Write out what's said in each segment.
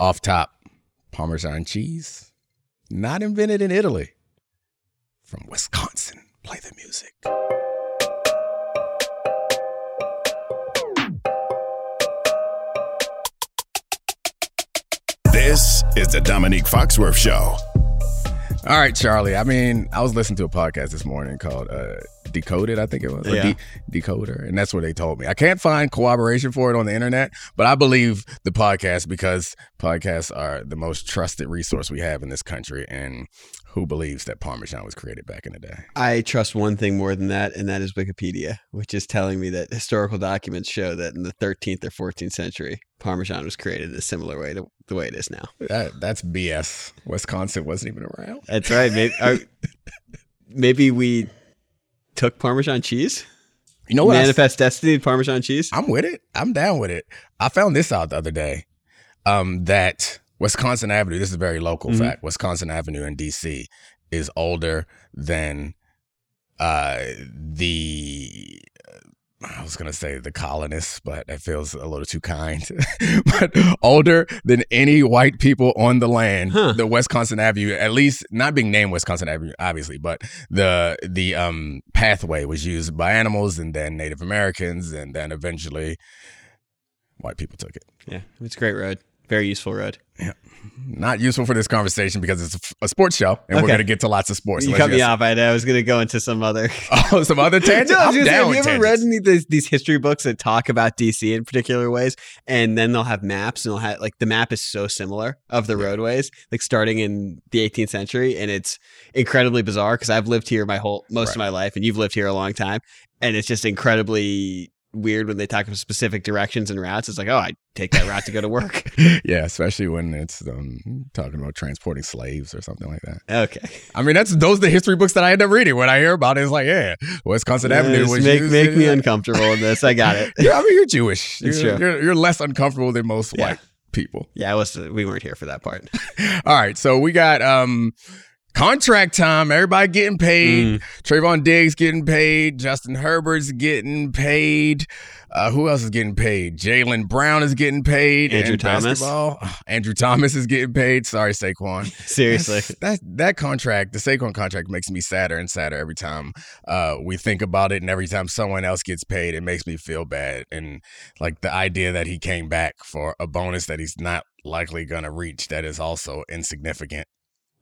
Off top, Parmesan cheese, not invented in Italy. From Wisconsin, play the music. This is the Domonique Foxworth Show. All right, Charlie. I mean, I was listening to a podcast this morning called uh, Decoded, I think it was. Yeah. De- Decoder. And that's what they told me. I can't find corroboration for it on the internet, but I believe the podcast because podcasts are the most trusted resource we have in this country. And who believes that Parmesan was created back in the day? I trust one thing more than that, and that is Wikipedia, which is telling me that historical documents show that in the 13th or 14th century, Parmesan was created in a similar way to the way it is now. That, that's BS. Wisconsin wasn't even around. That's right. Maybe, are, uh, maybe we took Parmesan cheese. You know what? Manifest Destiny Parmesan cheese. I'm with it. I'm down with it. I found this out the other day. Um, that Wisconsin Avenue, this is a very local Mhm. fact. Wisconsin Avenue in DC is older than uh the I was gonna say the colonists, but that feels a little too kind. but older than any white people on the land. Huh. The Wisconsin Avenue, at least not being named Wisconsin Avenue, obviously, but the the um pathway was used by animals and then Native Americans and then eventually white people took it. Yeah, it's a great road. Very useful road. Yeah. Not useful for this conversation because it's a sports show and we're gonna get to lots of sports. you cut me off. I, I was going to go into some other. Oh, some other tangents. No, I'm gonna say, have you ever tangents. read any of these, these history books that talk about DC in particular ways? And then they'll have maps, and they'll have like the map is so similar of the roadways, like starting in the 18th century, and it's incredibly bizarre because I've lived here my whole most Right. of my life, and you've lived here a long time, and it's just incredibly weird when they talk of specific directions and routes. It's like, oh, I take that route to go to work. yeah, especially when it's um, talking about transporting slaves or something like that. okay, I mean, that's those are the history books that I end up reading. When I hear about it, it's like, yeah, Wisconsin Avenue Just was make used- make me uncomfortable in this. I got it. Yeah, I mean, you're Jewish. You're, true. You're, you're less uncomfortable than most Yeah. white people. Yeah, I was. We weren't here for that part. All right, so we got um contract time. Everybody getting paid. Mm. Trevon Diggs getting paid. Justin Herbert's getting paid. Uh, who else is getting paid? Jaylen Brown is getting paid. Andrew in Thomas. basketball. Andrew Thomas is getting paid. Sorry, Saquon. Seriously. That's- that that contract, the Saquon contract, makes me sadder and sadder every time uh, we think about it, and every time someone else gets paid, it makes me feel bad. And like the idea that he came back for a bonus that he's not likely gonna reach, that is also insignificant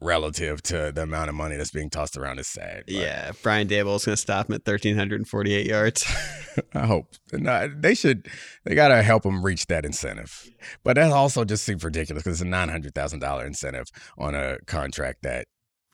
relative to the amount of money that's being tossed around is sad. But Yeah, Brian Daboll is going to stop him at 1,348 yards. I hope no, they should. They gotta help him reach that incentive. But that also just seems ridiculous because it's a nine hundred thousand dollar incentive on a contract that,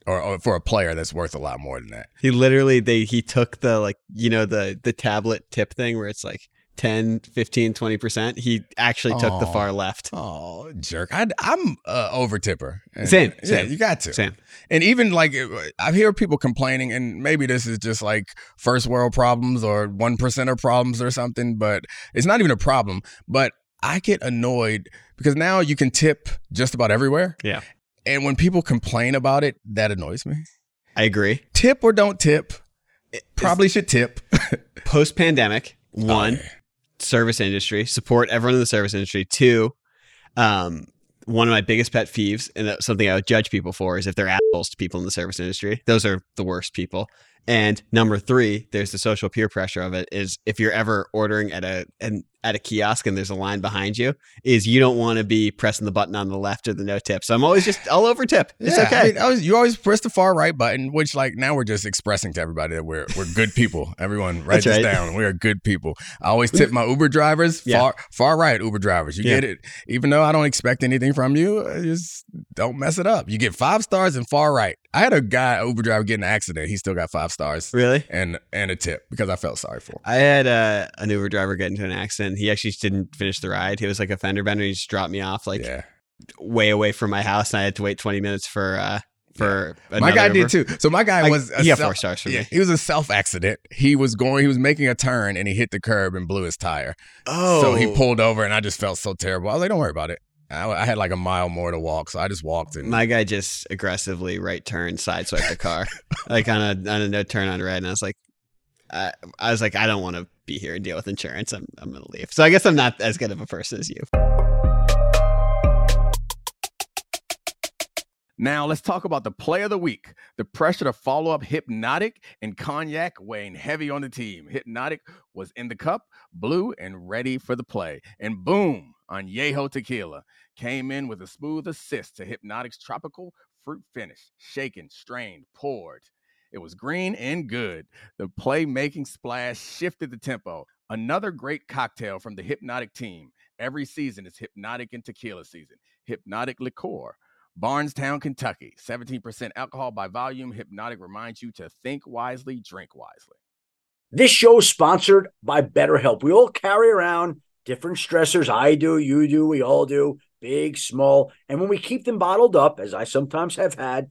or, or for a player that's worth a lot more than that. He literally they he took the like you know the the tablet tip thing where it's like 10, 15, 20%. He actually took the far left. Oh, jerk! I, I'm uh, over tipper. And- Same, Yeah, same. you got to. Sam. And even like I hear people complaining, and maybe this is just like first world problems or one percenter problems or something, but it's not even a problem. But I get annoyed because now you can tip just about everywhere. Yeah. And when people complain about it, that annoys me. I agree. Tip or don't tip. Probably should tip. Post pandemic, one, Oh, yeah. Service industry, support everyone in the service industry. Two, um, one of my biggest pet peeves, and that's something I would judge people for, is if they're assholes to people in the service industry. Those are the worst people. And number three, there's the social peer pressure of it. Is if you're ever ordering at a an, at a kiosk and there's a line behind you, is you don't want to be pressing the button on the left or the no tip. So I'm always just I'll over tip. It's Yeah, okay. I mean, I was, you always press the far right button, which like now we're just expressing to everybody that we're we're good people. Everyone write this right. down. We are good people. I always tip my Uber drivers, Yeah. far far right Uber drivers. You Yeah. get it. Even though I don't expect anything from you, just don't mess it up. You get five stars and far right. I had a guy, Uber driver, get in an accident. He still got five stars really? and and a tip because I felt sorry for him. I had uh, an Uber driver get into an accident. He actually didn't finish the ride. He was like a fender bender. He just dropped me off like yeah, way away from my house, and I had to wait 20 minutes for uh for my guy Uber. did too. So my guy I- was a he self- four stars for yeah, me. he was a self accident. He was going. He was making a turn and he hit the curb and blew his tire. Oh, So he pulled over, and I just felt so terrible. I was like, "Don't worry about it." I, I had like a mile more to walk, so I just walked. And My guy just aggressively right turn, sideswiped the car, like on a on a no turn on red, and I was like, I, I was like, I don't want to be here and deal with insurance. I'm I'm gonna leave. So I guess I'm not as good of a person as you. Now, let's talk about the play of the week. The pressure to follow up Hypnotic and Cognac weighing heavy on the team. Hypnotic was in the cup, blue, and ready for the play. And boom, Añejo Tequila came in with a smooth assist to Hypnotic's tropical fruit finish. Shaken, strained, poured. It was green and good. The playmaking splash shifted the tempo. Another great cocktail from the Hypnotic team. Every season is Hypnotic and Tequila season. Hypnotic Liqueur Bardstown, Kentucky. 17% alcohol by volume. Hypnotic reminds you to think wisely, drink wisely. This show is sponsored by BetterHelp. We all carry around different stressors. I do, you do, we all do, big, small. And when we keep them bottled up, as I sometimes have had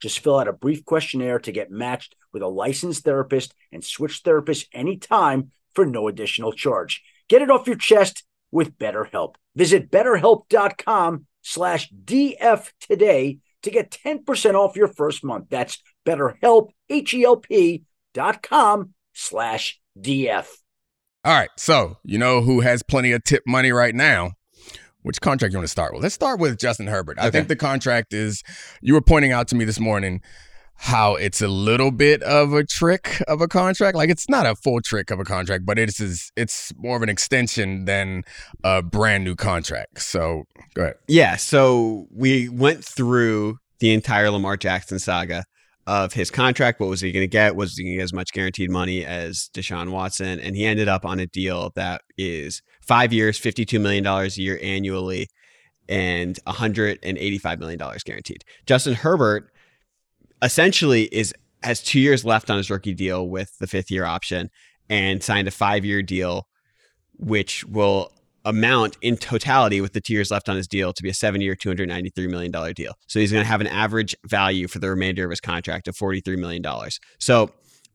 Just fill out a brief questionnaire to get matched with a licensed therapist and switch therapists anytime for no additional charge. Get it off your chest with BetterHelp. Visit betterhelp.com slash DF today to get 10% off your first month. That's betterhelp, H-E-L-P dot com slash DF. All right. So, you know who has plenty of tip money right now? Which contract you want to start with? Let's start with Justin Herbert. I think the contract is, you were pointing out to me this morning how it's a little bit of a trick of a contract. Like it's not a full trick of a contract, but it's it's more of an extension than a brand new contract. So go ahead. Yeah, so we went through the entire Lamar Jackson saga of his contract. What was he going to get? Was he going to get as much guaranteed money as Deshaun Watson? And he ended up on a deal that is five years, $52 million a year annually, and $185 million guaranteed. Justin Herbert essentially is has two years left on his rookie deal with the fifth year option and signed a five year deal, which will amount in totality with the two years left on his deal to be a seven year, $293 million deal. So he's going to have an average value for the remainder of his contract of $43 million. So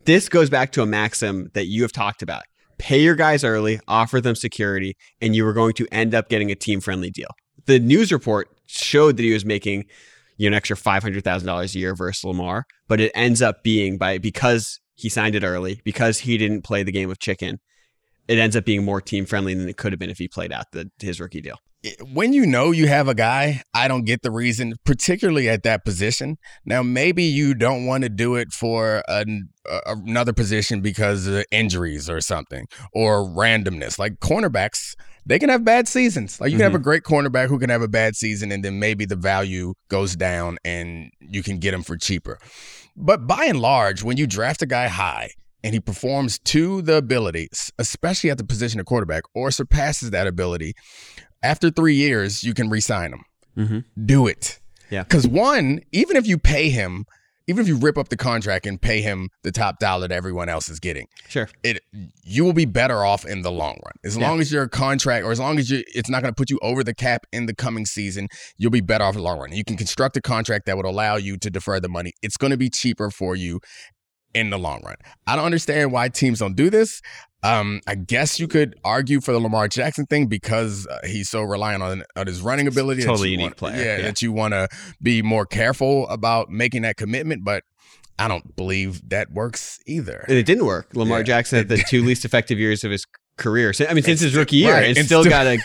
this goes back to a maxim that you have talked about. Pay your guys early, offer them security, and you are going to end up getting a team friendly deal. The news report showed that he was making you know, an extra $500,000 a year versus Lamar, but it ends up being by because he signed it early, because he didn't play the game of chicken, it ends up being more team friendly than it could have been if he played out the, his rookie deal. when you know you have a guy, I don't get the reason, particularly at that position. Now, maybe you don't want to do it for an, another position because of injuries or something or randomness. Like cornerbacks, they can have bad seasons. Like you can have mm-hmm. a great cornerback who can have a bad season, and then maybe the value goes down and you can get him for cheaper. But by and large, when you draft a guy high, and he performs to the ability, especially at the position of quarterback, or surpasses that ability, after three years, you can re-sign him. Mm-hmm. Do it. Yeah. Because one, even if you pay him, even if you rip up the contract and pay him the top dollar that everyone else is getting, Sure. it you will be better off in the long run. As Yeah. long as your contract, or as long as you, it's not going to put you over the cap in the coming season, you'll be better off in the long run. You can construct a contract that would allow you to defer the money. It's going to be cheaper for you in the long run. I don't understand why teams don't do this. Um, I guess you could argue for the Lamar Jackson thing because uh, he's so reliant on, on his running ability. that Totally you unique want- player, Yeah, yeah. that you want to be more careful about making that commitment, but I don't believe that works either. And it didn't work. Lamar Yeah. Jackson had the two least effective years of his career. So, I mean, since his rookie year, right, and and still still- got a,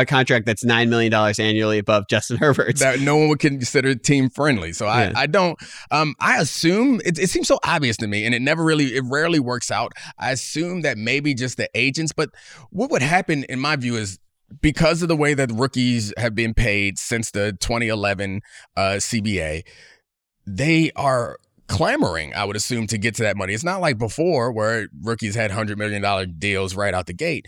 a contract that's $9 million annually above Justin Herbert's. that no one would consider team friendly. So I, Yeah. I don't. Um, I assume it, it seems so obvious to me, and it never really, it rarely works out. I assume that maybe just the agents, but what would happen in my view is because of the way that rookies have been paid since the 2011 uh, CBA, they are clamoring, I would assume, to get to that money. It's not like before where rookies had $100 million deals right out the gate.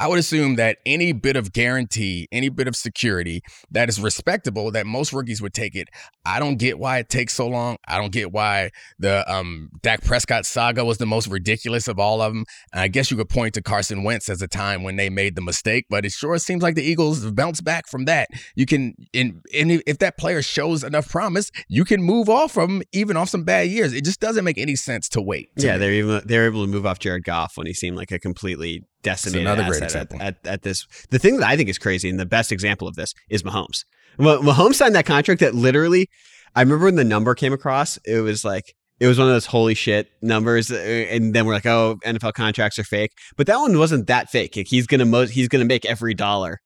I would assume that any bit of guarantee, any bit of security that is respectable, that most rookies would take it. I don't get why it takes so long. I don't get why the um, Dak Prescott saga was the most ridiculous of all of them. And I guess you could point to Carson Wentz as a time when they made the mistake, but it sure seems like the Eagles have bounced back from that. You can, in if that player shows enough promise, you can move off from even off some bad years. It just doesn't make any sense to wait. to yeah, me. they're even they're able to move off Jared Goff when he seemed like a completely decimated another great asset at, example. at, at this. The thing that I think is crazy, and the best example of this is Mahomes. Mahomes signed that contract that literally, I remember when the number came across, it was like it was one of those holy shit numbers, uh, and then we're like, oh, NFL contracts are fake. But that one wasn't that fake. Like, he's gonna mo- he's gonna make every dollar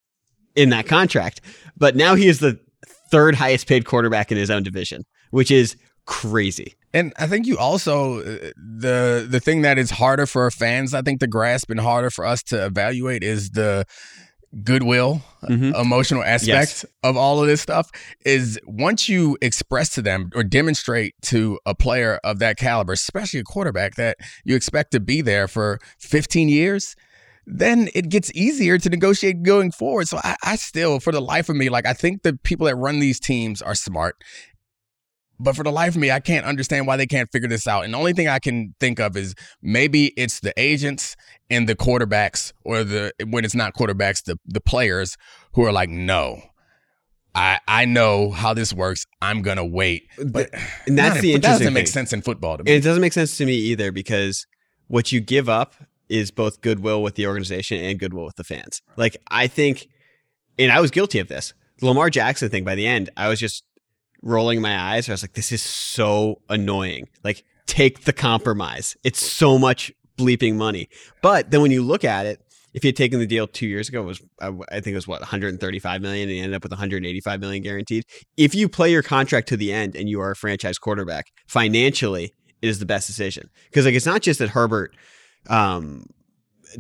in that contract. But now he is the third highest paid quarterback in his own division, which is crazy. And I think you also uh, the the thing that is harder for fans, I think, to grasp and harder for us to evaluate is the goodwill, Mhm. emotional aspect Yes. of all of this stuff. Is once you express to them or demonstrate to a player of that caliber, especially a quarterback, that you expect to be there for 15 years. Then it gets easier to negotiate going forward. So I, I still, for the life of me, like I think the people that run these teams are smart but for the life of me, I can't understand why they can't figure this out. And the only thing I can think of is maybe it's the agents and the quarterbacks, or the when it's not quarterbacks, the the players who are like, no. I, I know how this works. I'm gonna wait, but And that's the but that doesn't interesting make thing. sense in football to And me. it doesn't make sense to me either because what you give up is both goodwill with the organization and goodwill with the fans. Like I think, and I was guilty of this. The Lamar Jackson thing. By the end, I was just rolling my eyes. I was like, "This is so annoying." Like, take the compromise. It's so much bleeping money. But then when you look at it, if he had taken the deal two years ago, it was I I think it was what 135 million, and he ended up with 185 million guaranteed. If you play your contract to the end and you are a franchise quarterback, financially, it is the best decision because like it's not just that Herbert um,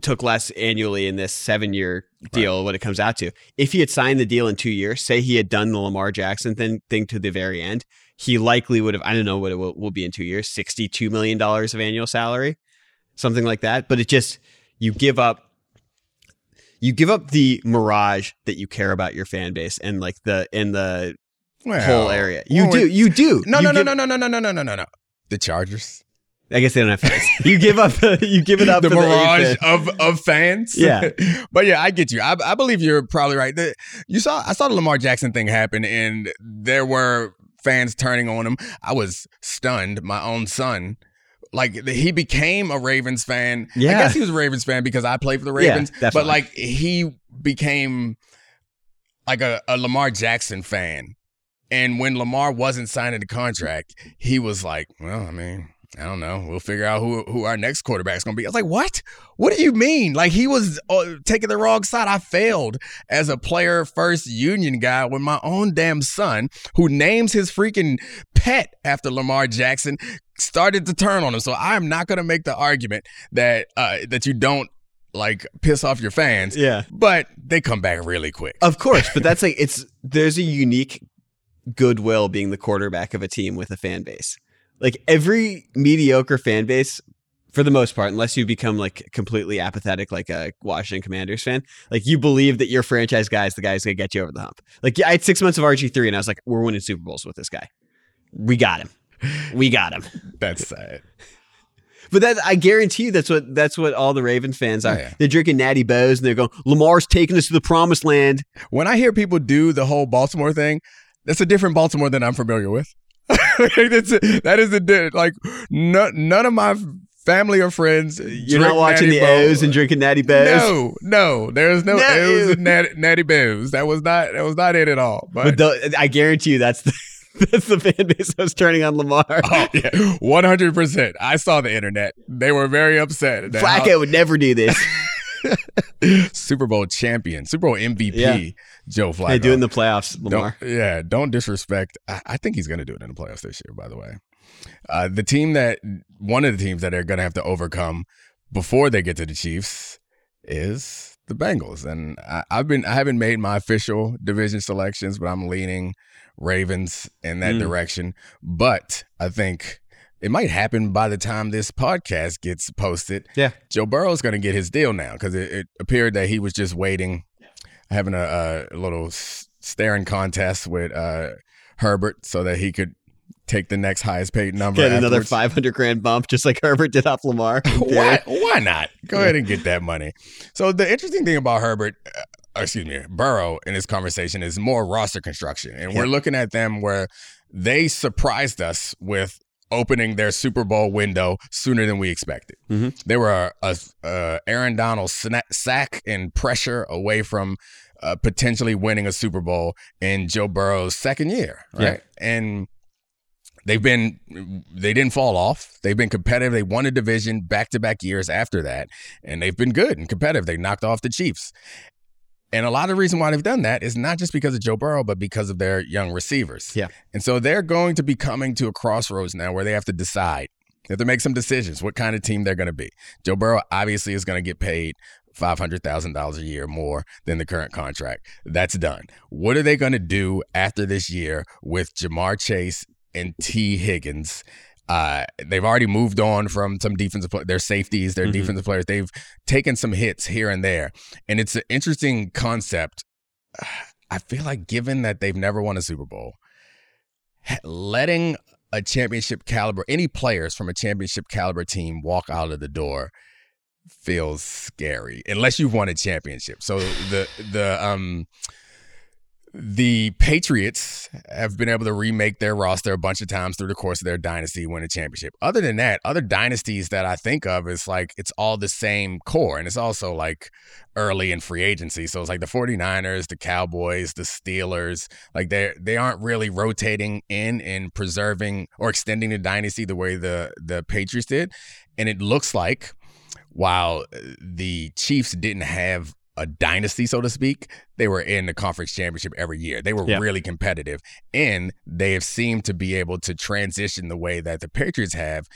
took less annually in this seven year deal. What it comes out to, if he had signed the deal in two years, say he had done the Lamar Jackson thing, thing to the very end, he likely would have. I don't know what it will, will be in two years, sixty two million dollars of annual salary, something like that. But it just you give up. You give up the mirage that you care about your fan base and like the in the Well, whole area. You well, do. You do. No, You no, no, give- no, no, no, no, no, no, no, no, no. The Chargers. I guess they don't have fans. you give up. You give it up. the for mirage The of of fans. Yeah. but yeah, I get you. I, I believe you're probably right. The, you saw I saw the Lamar Jackson thing happen, and there were fans turning on him. I was stunned. My own son. Like he became a Ravens fan. Yeah. I guess he was a Ravens fan because I played for the Yeah, Ravens. but like he became like a, a Lamar Jackson fan. And when Lamar wasn't signing the contract, he was like, "Well, I mean, I don't know. We'll figure out who who our next quarterback's going to be." I was like, "What? What do you mean?" Like he was uh, taking the wrong side. I failed as a player first union guy when my own damn son, who names his freaking pet after Lamar Jackson, started to turn on him. So I'm not going to make the argument that uh, that you don't like piss off your fans, Yeah. but they come back really quick. Of course, but that's like it's there's a unique goodwill being the quarterback of a team with a fan base. Like every mediocre fan base, for the most part, unless you become like completely apathetic, like a Washington Commanders fan, like you believe that your franchise guy is the guy who's gonna get you over the hump. Like I had six months of RG three, and I was like, we're winning Super Bowls with this guy. We got him. We got him. That's sad. But that I guarantee you that's what that's what all the Raven fans are. Oh, yeah. They're drinking Natty Bohs and they're going, Lamar's taking us to the promised land. when I hear people do the whole Baltimore thing, that's a different Baltimore than I'm familiar with. that's a, that is di- like no, none of my family or friends. You're not watching the Bo- O's and drinking Natty Bohs. No, no, there's no, No. O's and natty, Natty Bohs. That was not that was not it at all. But But, the, I guarantee you that's the that's the fan base that was turning on Lamar. oh, yeah, one hundred percent. I saw the internet. They were very upset. Flacco would never do this. Super Bowl champion, Super Bowl MVP, Yeah. Joe Flacco. they do it in the playoffs, Lamar. Don't, yeah, don't disrespect. I, I think he's going to do it in the playoffs this year. By the way, uh, the team that one of the teams that they're going to have to overcome before they get to the Chiefs is the Bengals, and I, I've been I haven't made my official division selections, but I'm leaning Ravens in that Mm. direction. But I think it might happen by the time this podcast gets posted. Yeah. Joe Burrow's going to get his deal now because it, it appeared that he was just waiting, having a, a little staring contest with uh, Herbert so that he could take the next highest paid number. Get another 500 grand bump, just like Herbert did off Lamar. why, why not? Go ahead and get that money. So the interesting thing about Herbert, uh, excuse me, Burrow in this conversation is more roster construction, and we're looking at them where they surprised us with opening their Super Bowl window sooner than we expected. Mhm. They were a, a, a Aaron Donald sack and pressure away from. Uh, potentially winning a Super Bowl in Joe Burrow's second year, Yeah. right? And they've been they didn't fall off. They've been competitive. They won a division back to back years after that, and they've been good and competitive. They knocked off the Chiefs. And a lot of the reason why they've done that is not just because of Joe Burrow, but because of their young receivers. Yeah. And so they're going to be coming to a crossroads now where they have to decide. They have to make some decisions what kind of team they're going to be. Joe Burrow obviously is going to get paid $500,000 a year more than the current contract. That's done. What are they going to do after this year with Ja'Marr Chase and Tee Higgins? Uh, they've already moved on from some defensive players, their safeties, their Mhm. defensive players. They've taken some hits here and there. And it's an interesting concept. I feel like, given that they've never won a Super Bowl, letting a championship caliber, any players from a championship caliber team walk out of the door feels scary unless you've won a championship. So the the um the Patriots have been able to remake their roster a bunch of times through the course of their dynasty, win a championship. Other than that, other dynasties that I think of is like it's all the same core. And it's also like early in free agency. So it's like the 49ers, the Cowboys, the Steelers, like they they aren't really rotating in and preserving or extending the dynasty the way the the Patriots did. And it looks like while the Chiefs didn't have a dynasty, so to speak, they were in the conference championship every year. They were Yeah. really competitive, and they have seemed to be able to transition the way that the Patriots have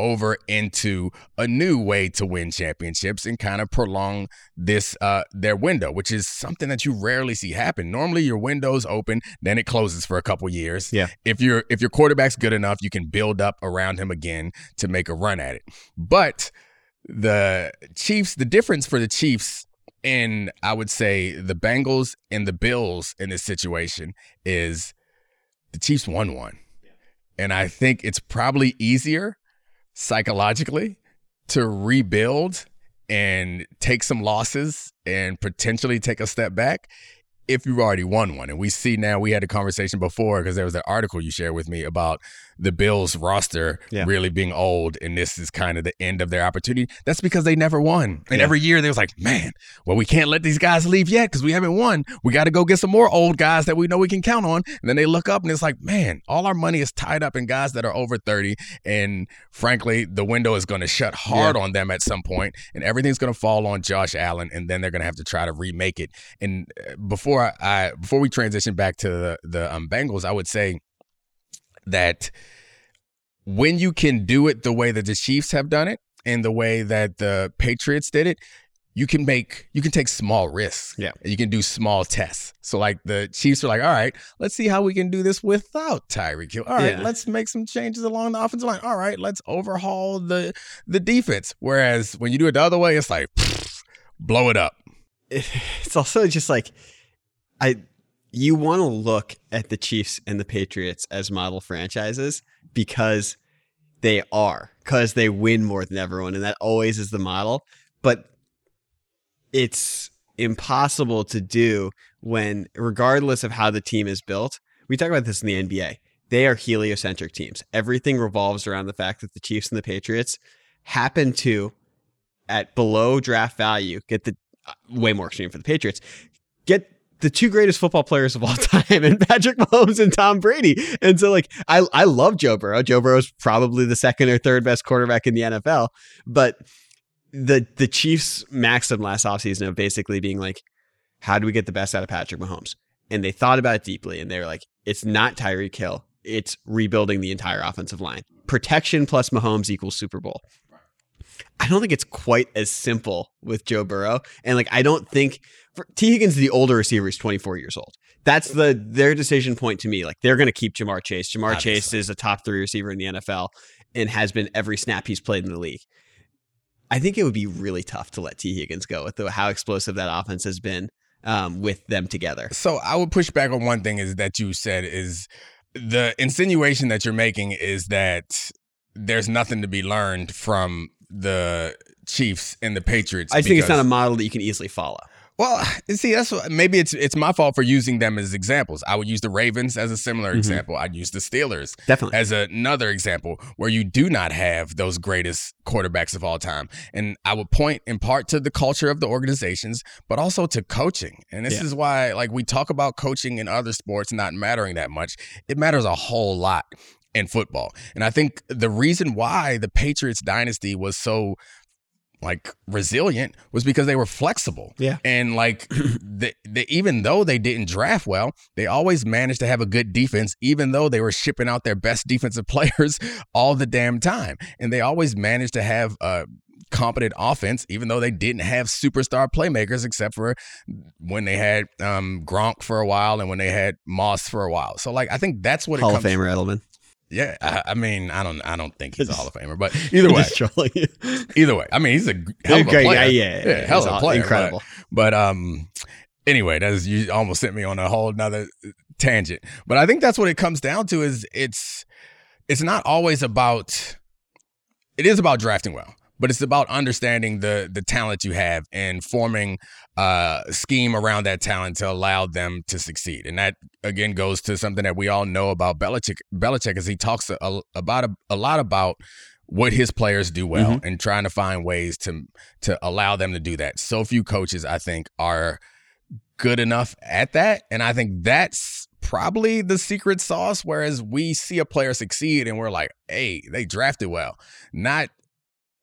over into a new way to win championships and kind of prolong this uh their window which is something that you rarely see happen normally your window's open then it closes for a couple years Yeah. if your if your quarterback's good enough you can build up around him again to make a run at it but the Chiefs, the difference for the Chiefs in, I would say, the Bengals and the Bills in this situation is the Chiefs won one. And I think it's probably easier psychologically to rebuild and take some losses and potentially take a step back if you've already won one. And we see now, we had a conversation before because there was an article you shared with me about the Bills roster Yeah. really being old and this is kind of the end of their opportunity. That's because they never won. And Yeah. every year they was like, man, well, we can't let these guys leave yet because we haven't won. We got to go get some more old guys that we know we can count on. And then they look up and it's like, man, all our money is tied up in guys that are over 30. And frankly, the window is going to shut hard on them at some point, and everything's going to fall on Josh Allen, and then they're going to have to try to remake it. And uh, before I before we transition back to the the um, Bengals, I would say that when you can do it the way that the Chiefs have done it and the way that the Patriots did it, you can make you can take small risks. Yeah. And you can do small tests. So like the Chiefs are like, all right, let's see how we can do this without Tyreek Hill. All right, Yeah. let's make some changes along the offensive line. All right, let's overhaul the the defense. Whereas when you do it the other way, it's like blow it up. it's also just like I you want to look at the Chiefs and the Patriots as model franchises because they are because they win more than everyone and that always is the model but it's impossible to do when regardless of how the team is built we talk about this in the NBA they are heliocentric teams everything revolves around the fact that the Chiefs and the Patriots happen to at below draft value get the uh, way more extreme for the Patriots. Get the two greatest football players of all time, and Patrick Mahomes and Tom Brady. And so, like, I I love Joe Burrow. Joe Burrow is probably the second or third best quarterback in the NFL. But the the Chiefs maxim last offseason of basically being like, how do we get the best out of Patrick Mahomes? And they thought about it deeply, and they were like, it's not Tyreek Hill. It's rebuilding the entire offensive line. Protection plus Mahomes equals Super Bowl. I don't think it's quite as simple with Joe Burrow. And like I don't think for, Tee Higgins is the older receiver, he's 24 years old. That's the their decision point to me. Like they're gonna keep Ja'Marr Chase. Ja'Marr Chase is a top three receiver in the NFL. and has been every snap he's played in the league. I think it would be really tough to let Tee Higgins go with the, how explosive that offense has been um, with them together. So I would push back on one thing is that you said is the insinuation that you're making is that there's nothing to be learned from the Chiefs and the Patriots. I think it's not a model that you can easily follow. Well, see, that's what, maybe it's it's my fault for using them as examples. I would use the Ravens as a similar Mhm. example. I'd use the Steelers Definitely. as another example where you do not have those greatest quarterbacks of all time. And I would point in part to the culture of the organizations, but also to coaching. And this Yeah. is why, like, we talk about coaching in other sports not mattering that much. It matters a whole lot in football. And I think the reason why the Patriots dynasty was so like resilient was because they were flexible. Yeah. And like the, the, even though they didn't draft well, they always managed to have a good defense, even though they were shipping out their best defensive players all the damn time. And they always managed to have a competent offense, even though they didn't have superstar playmakers, except for when they had um, Gronk for a while and when they had Moss for a while. So like I think that's what Hall it of comes Famer Edelman. Yeah, I, I mean, I don't, I don't think he's a Hall of Famer, but either way, either way, I mean, he's a hell of a player. Yeah, yeah, Yeah, hell of a player, Incredible. But um, anyway, that's you almost sent me on a whole nother tangent. But I think that's what it comes down to is it's it's not always about it is about drafting well, but it's about understanding the the talent you have and forming a scheme around that talent to allow them to succeed. And that again goes to something that we all know about Belichick. Belichick, as he talks a, a- about a, a lot about what his players do well mm-hmm. and trying to find ways to to allow them to do that. So few coaches, I think, are good enough at that, and I think that's probably the secret sauce. Whereas we see a player succeed, and we're like, "Hey, they drafted well," not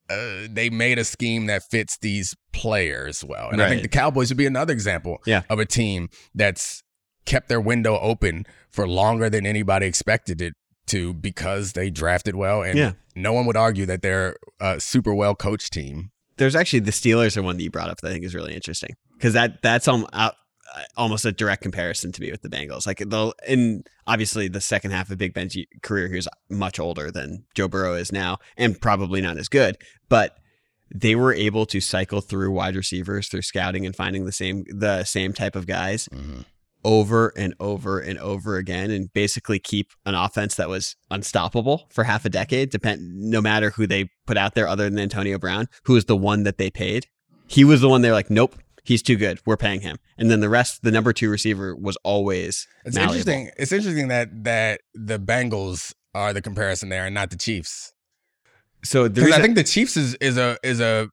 uh, they made a scheme that fits these players well. And I think the Cowboys would be another example Yeah. of a team that's kept their window open for longer than anybody expected it to because they drafted well. And Yeah. no one would argue that they're a super well coached team. There's actually the Steelers are one that you brought up that I think is really interesting because that that's um, out, Uh, almost a direct comparison to me with the Bengals. Like the in obviously the second half of Big Ben's career, he was much older than Joe Burrow is now, and probably not as good, but they were able to cycle through wide receivers through scouting and finding the same the same type of guys mm-hmm. over and over and over again and basically keep an offense that was unstoppable for half a decade depend no matter who they put out there other than Antonio Brown who was the one that they paid he was the one they're like nope he's too good we're paying him and then the rest the number 2 receiver was always It's malleable. interesting. It's interesting that that the Bengals are the comparison there and not the Chiefs. so Because I think the Chiefs is is a is a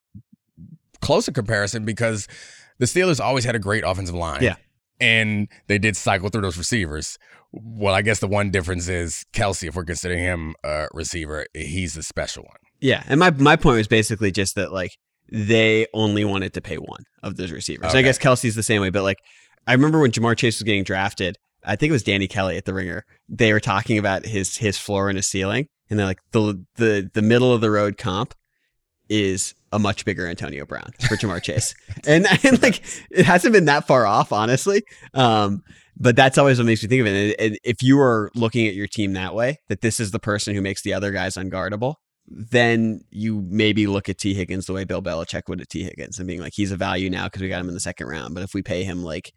closer comparison because the Steelers always had a great offensive line. Yeah. And they did cycle through those receivers. Well, I guess the one difference is Kelce, if we're considering him a receiver, he's the special one. Yeah, and my my point was basically just that like they only wanted to pay one of those receivers. And I guess Kelce's the same way, but like I remember when Ja'Marr Chase was getting drafted, I think it was Danny Kelly at the Ringer. They were talking about his his floor and his ceiling, and they're like the the the middle of the road comp is a much bigger Antonio Brown for Ja'Marr Chase, and and like it hasn't been that far off, honestly. Um, but that's always what makes me think of it. And, and if you are looking at your team that way, that this is the person who makes the other guys unguardable, then you maybe look at Tee Higgins the way Bill Belichick would at Tee Higgins and being like, he's a value now because we got him in the second round. But if we pay him like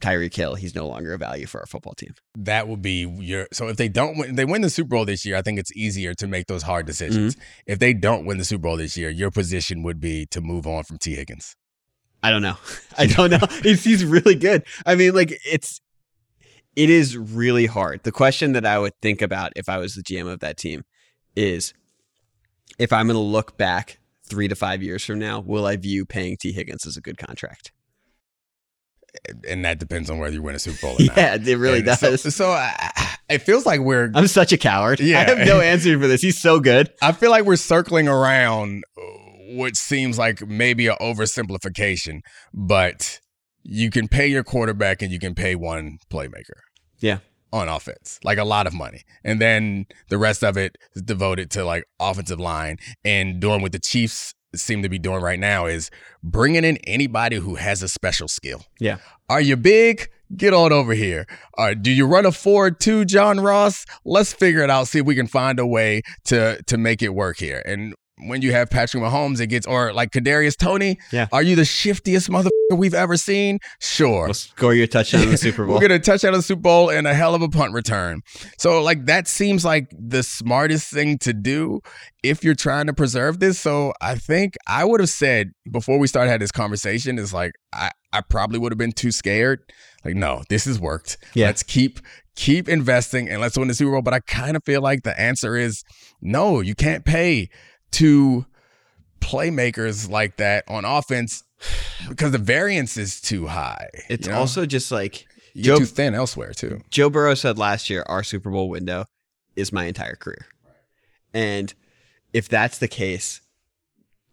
Tyreek Hill, he's no longer a value for our football team. That would be your so if they don't win they win the Super Bowl this year, I think it's easier to make those hard decisions. Mm-hmm. If they don't win the Super Bowl this year, your position would be to move on from Tee Higgins. I don't know. I don't know. He's, he's really good. I mean, like it's it is really hard. The question that I would think about if I was the GM of that team is if I'm going to look back three to five years from now, will I view paying Tee Higgins as a good contract? And that depends on whether you win a Super Bowl or not. Yeah, it really And does. So, so I, it feels like we're I'm such a coward. Yeah. I have no answer for this. He's so good. I feel like we're circling around uh, what seems like maybe an oversimplification, but you can pay your quarterback and you can pay one playmaker. Yeah. On offense, like a lot of money. And then the rest of it is devoted to like offensive line and doing what the Chiefs seem to be doing right now is bringing in anybody who has a special skill. Yeah. Are you big? get on over here. All right, do you run a forward to John Ross? Let's figure it out. See if we can find a way to to make it work here. And when you have Patrick Mahomes, it gets or like Kadarius Toney. Yeah. Are you the shiftiest motherfucker we've ever seen? Sure. We'll score your touchdown in the Super Bowl. We're gonna touchdown in the Super Bowl and a hell of a punt return. So like that seems like the smartest thing to do if you're trying to preserve this. So I think I would have said before we started had this conversation is like I, I probably would have been too scared. Like, no, this has worked. Yeah. Let's keep keep investing and let's win the Super Bowl. But I kind of feel like the answer is no, you can't pay to playmakers like that on offense because the variance is too high. it's you know? also just like Joe- too thin elsewhere too. Joe Burrow said last year, our Super Bowl window is my entire career. And if that's the case,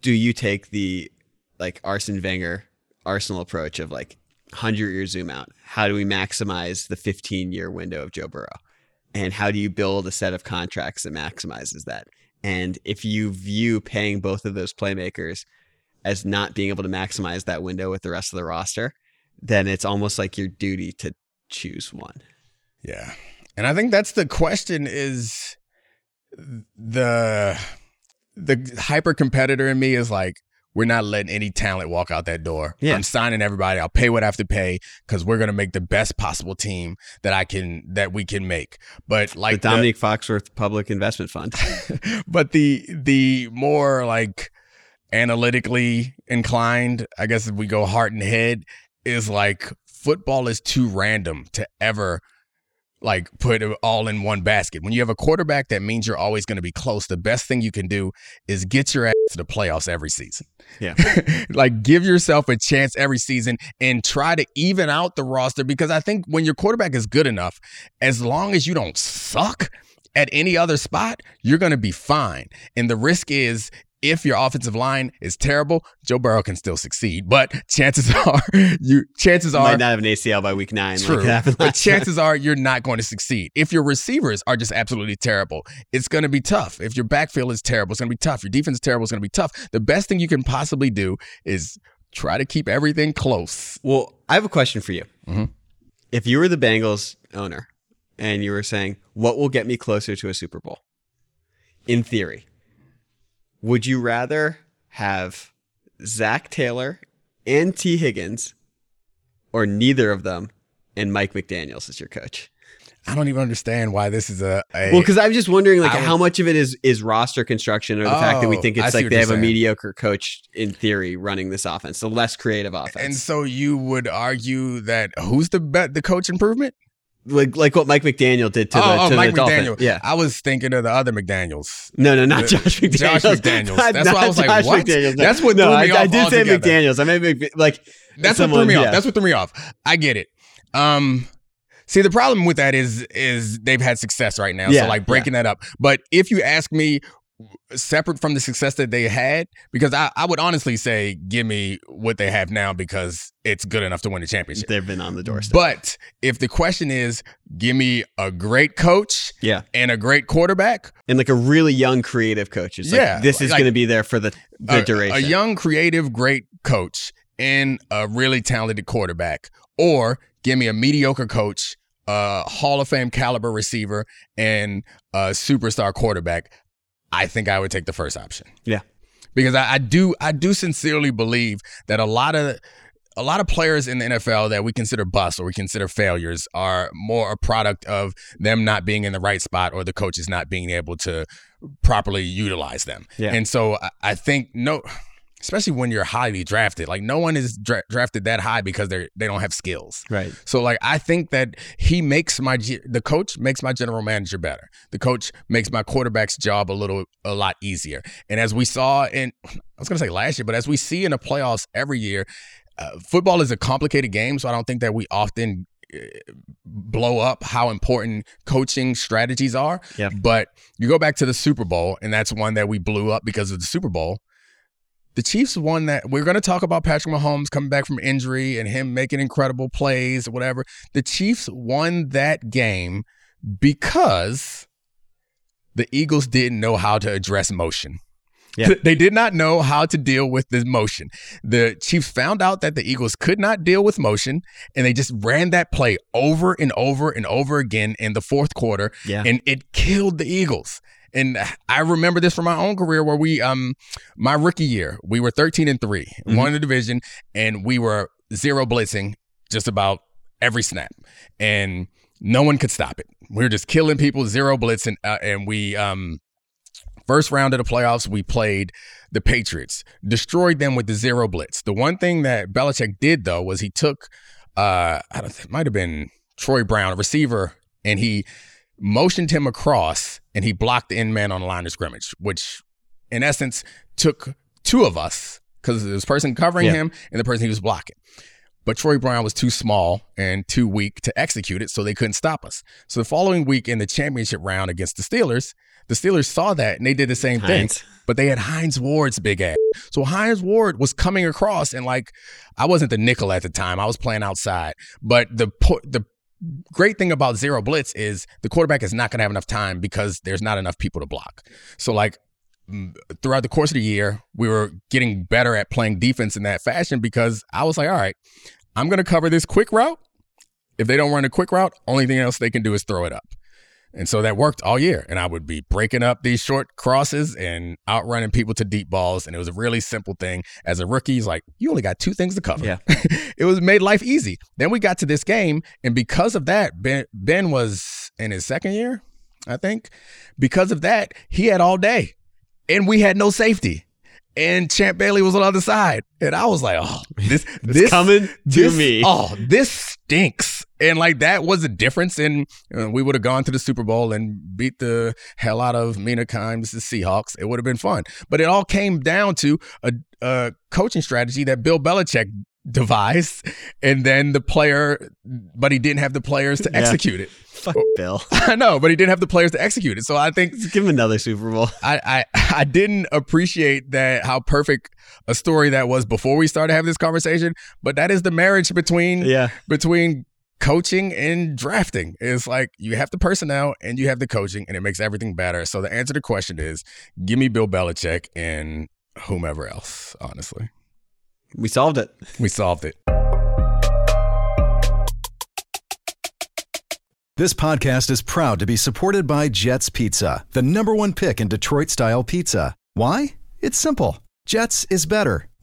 do you take the like Arsene Wenger Arsenal approach of like 100 year zoom out? How do we maximize the 15 year window of Joe Burrow? And how do you build a set of contracts that maximizes that? And if you view paying both of those playmakers as not being able to maximize that window with the rest of the roster, then it's almost like your duty to choose one. Yeah. And I think that's the question is the the hyper competitor in me is like we're not letting any talent walk out that door. Yeah. I'm signing everybody. I'll pay what I have to pay because we're gonna make the best possible team that I can that we can make. But like the the- Foxworth Public Investment Fund. but the the more like analytically inclined, I guess if we go heart and head, is like football is too random to ever like put it all in one basket. When you have a quarterback, that means you're always going to be close. The best thing you can do is get your ass to the playoffs every season. Yeah. like give yourself a chance every season and try to even out the roster because I think when your quarterback is good enough, as long as you don't suck at any other spot, you're going to be fine. And the risk is if your offensive line is terrible, Joe Burrow can still succeed. But chances are you chances are Might not have an ACL by week nine. True, Like but last time. chances are you're not going to succeed. If your receivers are just absolutely terrible, it's going to be tough. If your backfield is terrible, it's going to be tough. Your defense is terrible, it's going to be tough. The best thing you can possibly do is try to keep everything close. Well, I have a question for you. Mhm. If you were the Bengals owner and you were saying, what will get me closer to a Super Bowl? In theory, would you rather have Zac Taylor and Tee Higgins or neither of them and Mike McDaniels as your coach? I don't even understand why this is a, a Well, because I'm just wondering, like, would- how much of it is is roster construction, or the fact that we Oh, think it's like they have a mediocre coach in theory running this offense, the less creative offense, and so you would argue that who's the be- the coach improvement? Like like what Mike McDaniel did to the, oh, oh, to Mike the Dolphins. McDaniel. Yeah, I was thinking of the other McDaniels. no, no, not The- Josh McDaniels. Josh McDaniels. Not- That's why I was not like, what? McDaniels. That's what no, threw I, me I off did say. McDaniels. I meant Mc- like That's someone, what threw me yeah. off. That's what threw me off. I get it. Um, see, the problem with that is is they've had success right now. Yeah, so like breaking that up. But if you ask me, separate from the success that they had, because I, I would honestly say, give me what they have now because it's good enough to win the championship. They've been on the doorstep. But if the question is, give me a great coach yeah, and a great quarterback, and like a really young creative coach. It's like, Yeah, this is like- going to be there for the the a, duration. a young, creative, great coach and a really talented quarterback, or give me a mediocre coach, a Hall of Fame caliber receiver, and a superstar quarterback. I think I would take the first option. Yeah. because I, I do, I do sincerely believe that a lot of. A lot of players in the NFL that we consider busts or we consider failures are more a product of them not being in the right spot or the coaches not being able to properly utilize them. Yeah. And so I, I think no, especially when you're highly drafted, like no one is dra- drafted that high because they're they don't have skills. right. So like I think that he makes my the coach makes my general manager better. The coach makes my quarterback's job a little a lot easier. And as we saw in I was going to say last year, but as we see in the playoffs every year, uh, football is a complicated game, so I don't think that we often uh, blow up how important coaching strategies are. Yeah. But you go back to the Super Bowl, and that's one that we blew up because of the Super Bowl. The Chiefs won that. We're going to talk about Patrick Mahomes coming back from injury and him making incredible plays or whatever. The Chiefs won that game because the Eagles didn't know how to address motion. Yeah. They did not know how to deal with the motion. The Chiefs found out that the Eagles could not deal with motion, and they just ran that play over and over and over again in the fourth quarter, Yeah. and it killed the Eagles. And I remember this from my own career where we, um, my rookie year, we were 13 and 3 Mhm. won the division, and we were zero blitzing just about every snap. And no one could stop it. We were just killing people, zero blitzing. Uh, and we, um, first round of the playoffs, we played the Patriots, destroyed them with the zero blitz. The one thing that Belichick did, though, was he took, uh, I don't, think it might have been Troy Brown, a receiver, and he motioned him across and he blocked the end man on the line of scrimmage, which in essence took two of us because there was a person covering Yeah. him and the person he was blocking. But Troy Brown was too small and too weak to execute it, so they couldn't stop us. So the following week in the championship round against the Steelers, the Steelers saw that and they did the same Hines. thing. But they had Hines Ward's big ass. So Hines Ward was coming across and like I wasn't the nickel at the time. I was playing outside. But the po- the great thing about zero blitz is the quarterback is not going to have enough time because there's not enough people to block. So like throughout the course of the year, we were getting better at playing defense in that fashion because I was like, all right, I'm going to cover this quick route. If they don't run a quick route, only thing else they can do is throw it up. And so that worked all year. And I would be breaking up these short crosses and outrunning people to deep balls. And it was a really simple thing. As a rookie, he's like, you only got two things to cover. Yeah. it was made life easy. Then we got to this game. And because of that, Ben, ben was in his second year, I think. Because of that, he had all day. And we had no safety. And Champ Bailey was on the other side. And I was like, oh, this, this coming to this, me. Oh, this stinks. And like that was a difference. And uh, we would have gone to the Super Bowl and beat the hell out of Mina Kimes, the Seahawks. It would have been fun. But it all came down to a, a coaching strategy that Bill Belichick devised. And then the player, but he didn't have the players to Yeah. execute it. Fuck Bill. I know, but he didn't have the players to execute it. So I think Give him another Super Bowl. I, I I didn't appreciate that how perfect a story that was before we started having this conversation. But that is the marriage between Yeah. between coaching and drafting. It's like you have the personnel and you have the coaching, and it makes everything better. So the answer to the question is, give me Bill Belichick and whomever else. Honestly, We solved it. we solved it. This podcast is proud to be supported by Jets Pizza, the number one pick in Detroit style pizza. Why? It's simple. Jets is better.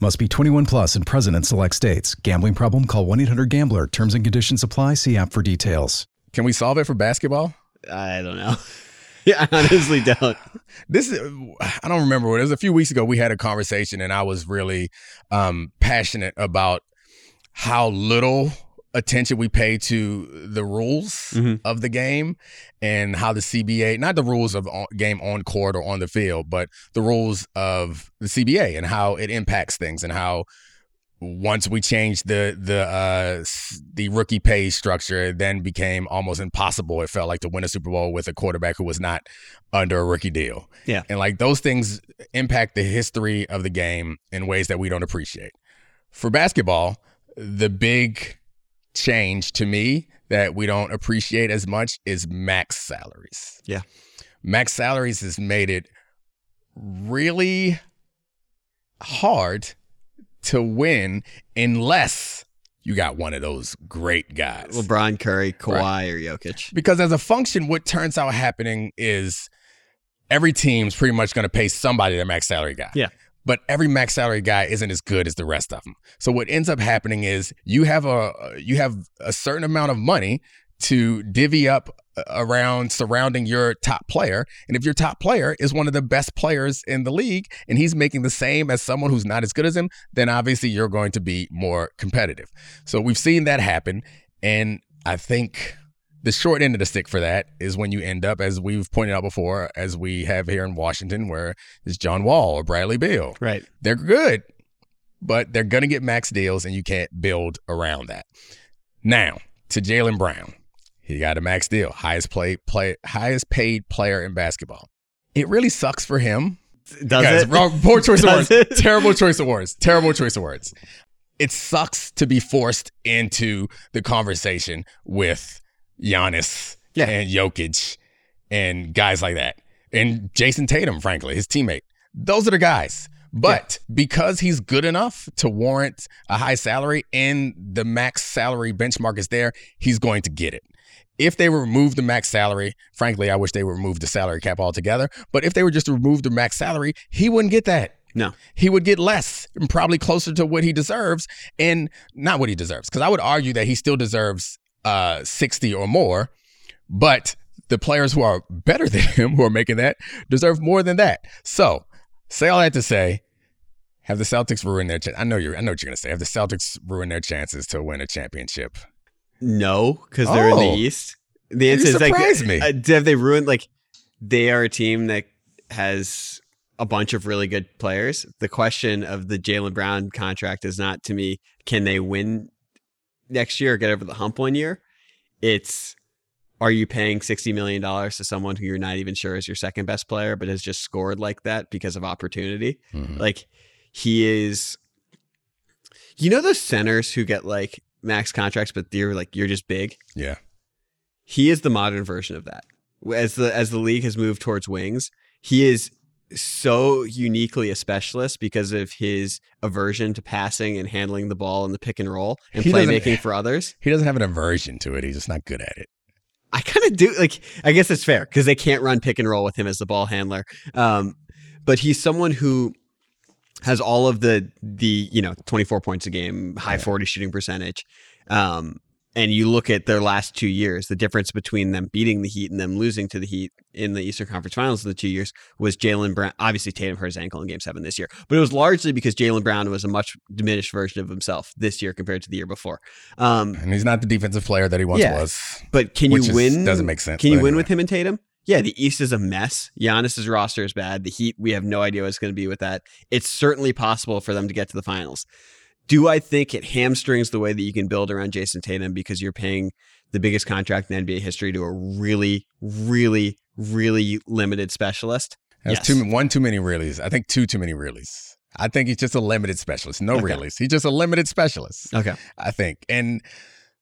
Must be 21 plus and present in select states. Gambling problem? Call 1 800 Gambler. Terms and conditions apply. See app for details. Can we solve it for basketball? I don't know. yeah, I honestly don't. this is I don't remember what it was a few weeks ago we had a conversation and I was really um passionate about how little attention we pay to the rules Mhm. of the game and how the CBA not the rules of game on court or on the field but the rules of the CBA and how it impacts things and how once we changed the the uh the rookie pay structure it then became almost impossible it felt like to win a Super Bowl with a quarterback who was not under a rookie deal. Yeah. And like those things impact the history of the game in ways that we don't appreciate. For basketball, the big change to me that we don't appreciate as much is max salaries. Yeah. Max salaries has made it really hard to win unless you got one of those great guys. LeBron, Curry, Kawhi, or Jokic. Because as a function, what turns out happening is every team's pretty much going to pay somebody their max salary guy. Yeah. But every max salary guy isn't as good as the rest of them. So what ends up happening is you have a you have a certain amount of money to divvy up uh, around surrounding your top player. And if your top player is one of the best players in the league and he's making the same as someone who's not as good as him, then obviously you're going to be more competitive. So we've seen that happen. And I think the short end of the stick for that is when you end up, as we've pointed out before, as we have here in Washington, where it's John Wall or Bradley Beal. Right. They're good, but they're going to get max deals and you can't build around that. Now, to Jaylen Brown. He got a max deal, highest play, play highest paid player in basketball. It really sucks for him. Does Guys, it? wrong, poor choice of words. it? Terrible choice of words. Terrible choice of words. It sucks to be forced into the conversation with Giannis Yeah. and Jokic and guys like that. And Jayson Tatum, frankly, his teammate. Those are the guys. But because he's good enough to warrant a high salary and the max salary benchmark is there, he's going to get it. If they were remove the max salary, frankly, I wish they removed the salary cap altogether. But if they were just to remove the max salary, he wouldn't get that. No. He would get less and probably closer to what he deserves and not what he deserves. Because I would argue that he still deserves uh, 60 or more. But the players who are better than him, who are making that, deserve more than that. So, say all that to say, have the Celtics ruined their? Ch- I know you're. I know what you're gonna say. Have the Celtics ruined their chances to win a championship? No, because they're in the Oh. East. The answer is like, me. uh, have they ruined? Like, they are a team that has a bunch of really good players. The question of the Jaylen Brown contract is not to me, can they win next year or get over the hump one year? It's are you paying sixty million dollars to someone who you're not even sure is your second best player, but has just scored like that because of opportunity? Mhm. Like he is you know those centers who get like max contracts, but you're like you're just big. Yeah. He is the modern version of that. As the as the league has moved towards wings, he is so uniquely a specialist because of his aversion to passing and handling the ball in the pick and roll and He playmaking for others. He doesn't have an aversion to it. He's just not good at it. I kind of do like. I guess it's fair because they can't run pick and roll with him as the ball handler. Um, but he's someone who has all of the the you know 24 points a game, high 40 shooting percentage. Um, and you look at their last two years, the difference between them beating the Heat and them losing to the Heat in the Eastern Conference Finals in the two years was Jaylen Brown. Obviously, Tatum hurt his ankle in Game Seven this year, but it was largely because Jaylen Brown was a much diminished version of himself this year compared to the year before. Um, And he's not the defensive player that he once Yeah. was. but can you is- win? doesn't make sense, Can you but win with him and Tatum? Yeah, the East is a mess. Giannis's roster is bad. The Heat, we have no idea what's going to be with that. It's certainly possible for them to get to the finals. Do I think it hamstrings the way that you can build around Jayson Tatum because you're paying the biggest contract in NBA history to a really, really, really limited specialist? That's Yes. too one too many reallys. I think two too many reallys. I think he's just a limited specialist. No Okay. reallys. He's just a limited specialist. Okay. I think. And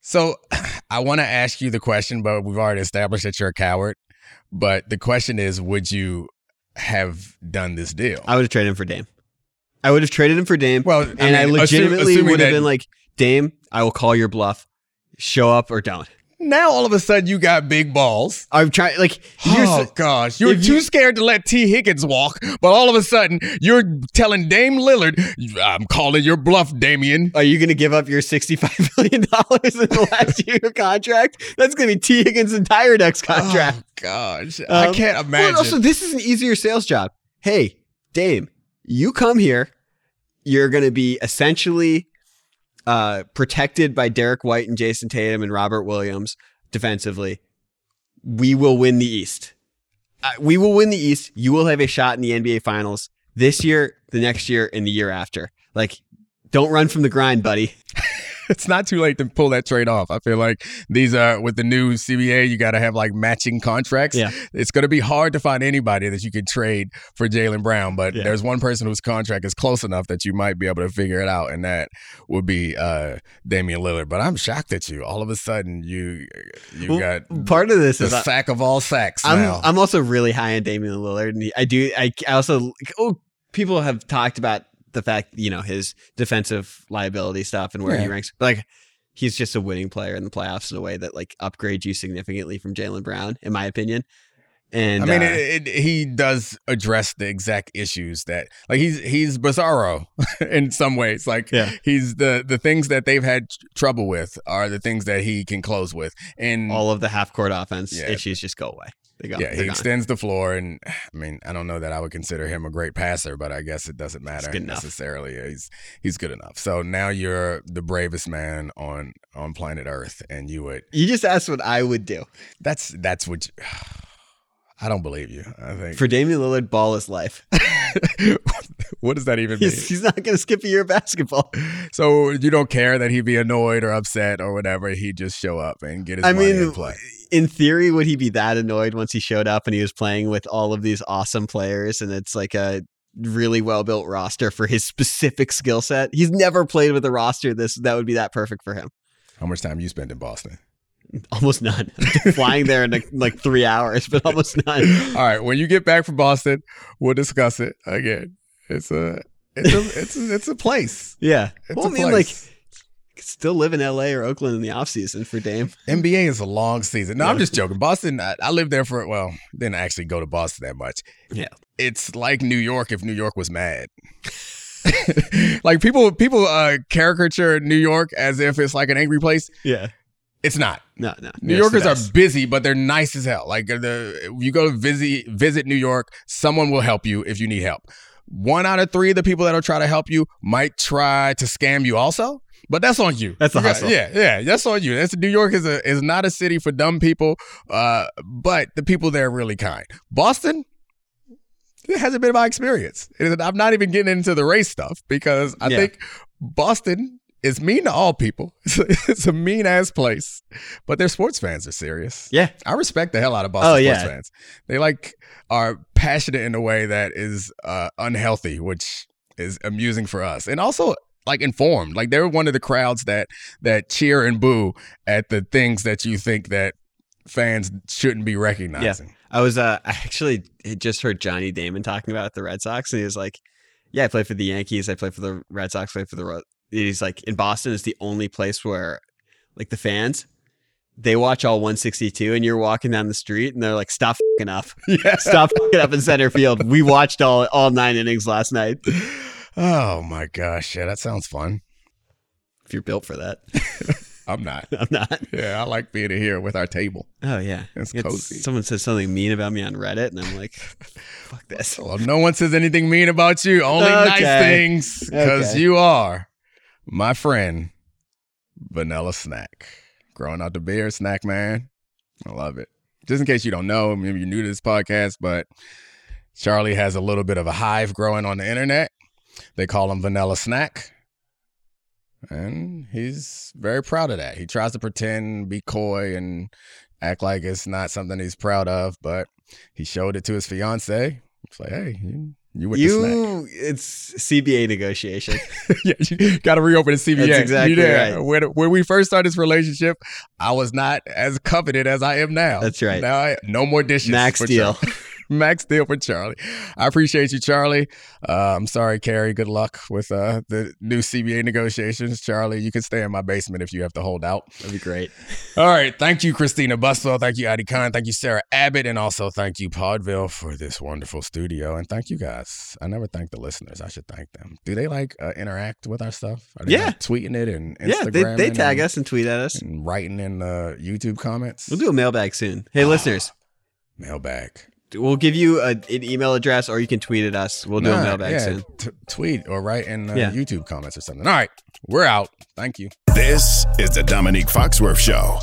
so I want to ask you the question, but we've already established that you're a coward. But the question is, would you have done this deal? I would have traded him for Dame. I would have traded him for Dame. well, and I, mean, assume- legitimately assuming would have been like, Dame, I will call your bluff. Show up or don't. now all of a sudden you got big balls. I'm trying, like, Oh gosh, you were too you- scared to let Tee Higgins walk, but all of a sudden you're telling Dame Lillard, "I'm calling your bluff, Damian." Are you going to give up your $65 million in the last year contract? That's going to be Tee Higgins' entire next contract. Oh gosh, I Um, can't Well, imagine. also, this is an easier sales job. Hey, Dame, you come here. You're going to be essentially uh, protected by Derrick White and Jayson Tatum and Robert Williams defensively. We will win the East. Uh, we will win the East. You will have a shot in the NBA Finals this year, the next year, and the year after. Like, don't run from the grind, buddy. it's not too late to pull that trade off. I feel like these are with the new CBA, you got to have like matching contracts. Yeah. It's going to be hard to find anybody that you could trade for Jaylen Brown, but Yeah. there's one person whose contract is close enough that you might be able to figure it out, and that would be uh, Damian Lillard. But I'm shocked at you. All of a sudden, you you Well, got part of this the is I- sack of all sacks I'm now. I'm also really high on Damian Lillard, and I do I, I also oh people have talked about the fact you know his defensive liability stuff and where he ranks, but like he's just a winning player in the playoffs in a way that like upgrades you significantly from Jaylen Brown, in my opinion. And I mean, uh, it, it, he does address the exact issues that, like, he's he's Bizarro in some ways. Like, Yeah. he's the the things that they've had tr- trouble with are the things that he can close with, and all of the half court offense Yeah. issues just go away. They go. yeah, he gone. extends the floor. And I mean, I don't know that I would consider him a great passer, but I guess it doesn't matter necessarily. He's he's good enough. So now you're the bravest man on on planet Earth, and you would You just asked what I would do that's that's what. You, I don't believe you. I think for Damian Lillard. Ball is life. what does that even mean? He's, he's not going to skip a year of basketball. So you don't care that he'd be annoyed or upset or whatever. He'd just show up and get his I money mean, and play. In theory, would he be that annoyed once he showed up and he was playing with all of these awesome players and it's like a really well built roster for his specific skill set? He's never played with a roster this that would be that perfect for him. How much time you spend in Boston? Almost none. Flying there in like, three hours, but almost none. All right, when you get back from Boston, we'll discuss it again. It's a it's a it's a, it's a place. Yeah. It's well, a I mean, place. like, still live in LA or Oakland in the off season for Dame. NBA is a long season. No, I'm just joking. Boston, I, I lived there for well, didn't actually go to Boston that much. Yeah. it's like New York if New York was mad. like people people uh caricature New York as if it's like an angry place. Yeah. It's not. No, no. New Yorkers are busy, but they're nice as hell. Like uh, the you go visit visit New York, someone will help you if you need help. One out of three of the people that'll try to help you might try to scam you also, but that's on you. That's the hustle. Yeah, yeah, that's on you. That's New York is a is not a city for dumb people, uh, but the people there are really kind. Boston. It hasn't been my experience. Is- I'm not even getting into the race stuff because I Yeah. think Boston is mean to all people. It's a, it's a mean ass place, but their sports fans are serious. Yeah. I respect the hell out of Boston Oh, sports yeah. fans. They like are passionate in a way that is uh, unhealthy, which is amusing for us, and also like informed. Like they're one of the crowds that that cheer and boo at the things that you think that fans shouldn't be recognizing. Yeah. I was uh I actually just heard Johnny Damon talking about the Red Sox and he was like, Yeah, I play for the Yankees, I play for the Red Sox, I play for the Ro-" he's like in Boston is the only place where like the fans they watch all 162 and you're walking down the street and they're like stop fucking up Yeah. stop fucking up in center field we watched all all nine innings last night Oh my gosh, yeah, that sounds fun. if you're built for that I'm not. i'm not Yeah, I like being here with our table. oh yeah It's It's- cozy. someone says something mean about me on reddit and i'm like fuck this Well, no one says anything mean about you. Only nice things because Okay. you are my friend, Vanilla Snack. Growing out the beard, Snack Man. I love it. Just in case you don't know, maybe you're new to this podcast, but Charlie has a little bit of a hive growing on the internet. They call him Vanilla Snack. And he's very proud of that. He tries to pretend, be coy, and act like it's not something he's proud of, but he showed it to his fiance. It's like, hey, you snack. you it's cba negotiation yeah, you got to reopen the CBA. That's exactly You right. When, when we first started this relationship, I was not as coveted as I am now. That's right. Now, I, no more dishes. Max deal. Charlie. Max deal for Charlie. I appreciate you, Charlie. Uh, I'm sorry, Carrie. Good luck with uh, the new CBA negotiations. Charlie, you can stay in my basement if you have to hold out. That'd be great. All right. Thank you, Christina Buswell. Thank you, Addie Khan. Thank you, Sarah Abbott. And also thank you, Podville, for this wonderful studio. And thank you guys. I never thank the listeners. I should thank them. Do they like uh, interact with our stuff? Are they Yeah. like, tweeting it and yeah, they, they tag us and tweet at us. and writing in the YouTube comments? We'll do a mailbag soon. Hey, Ah. listeners, Mailbag. We'll give you a, an email address or you can tweet at us. We'll do a Nah, mailbag yeah, soon. t- tweet or write in uh, Yeah. YouTube comments or something. All right. We're out. Thank you. This is the Domonique Foxworth Show.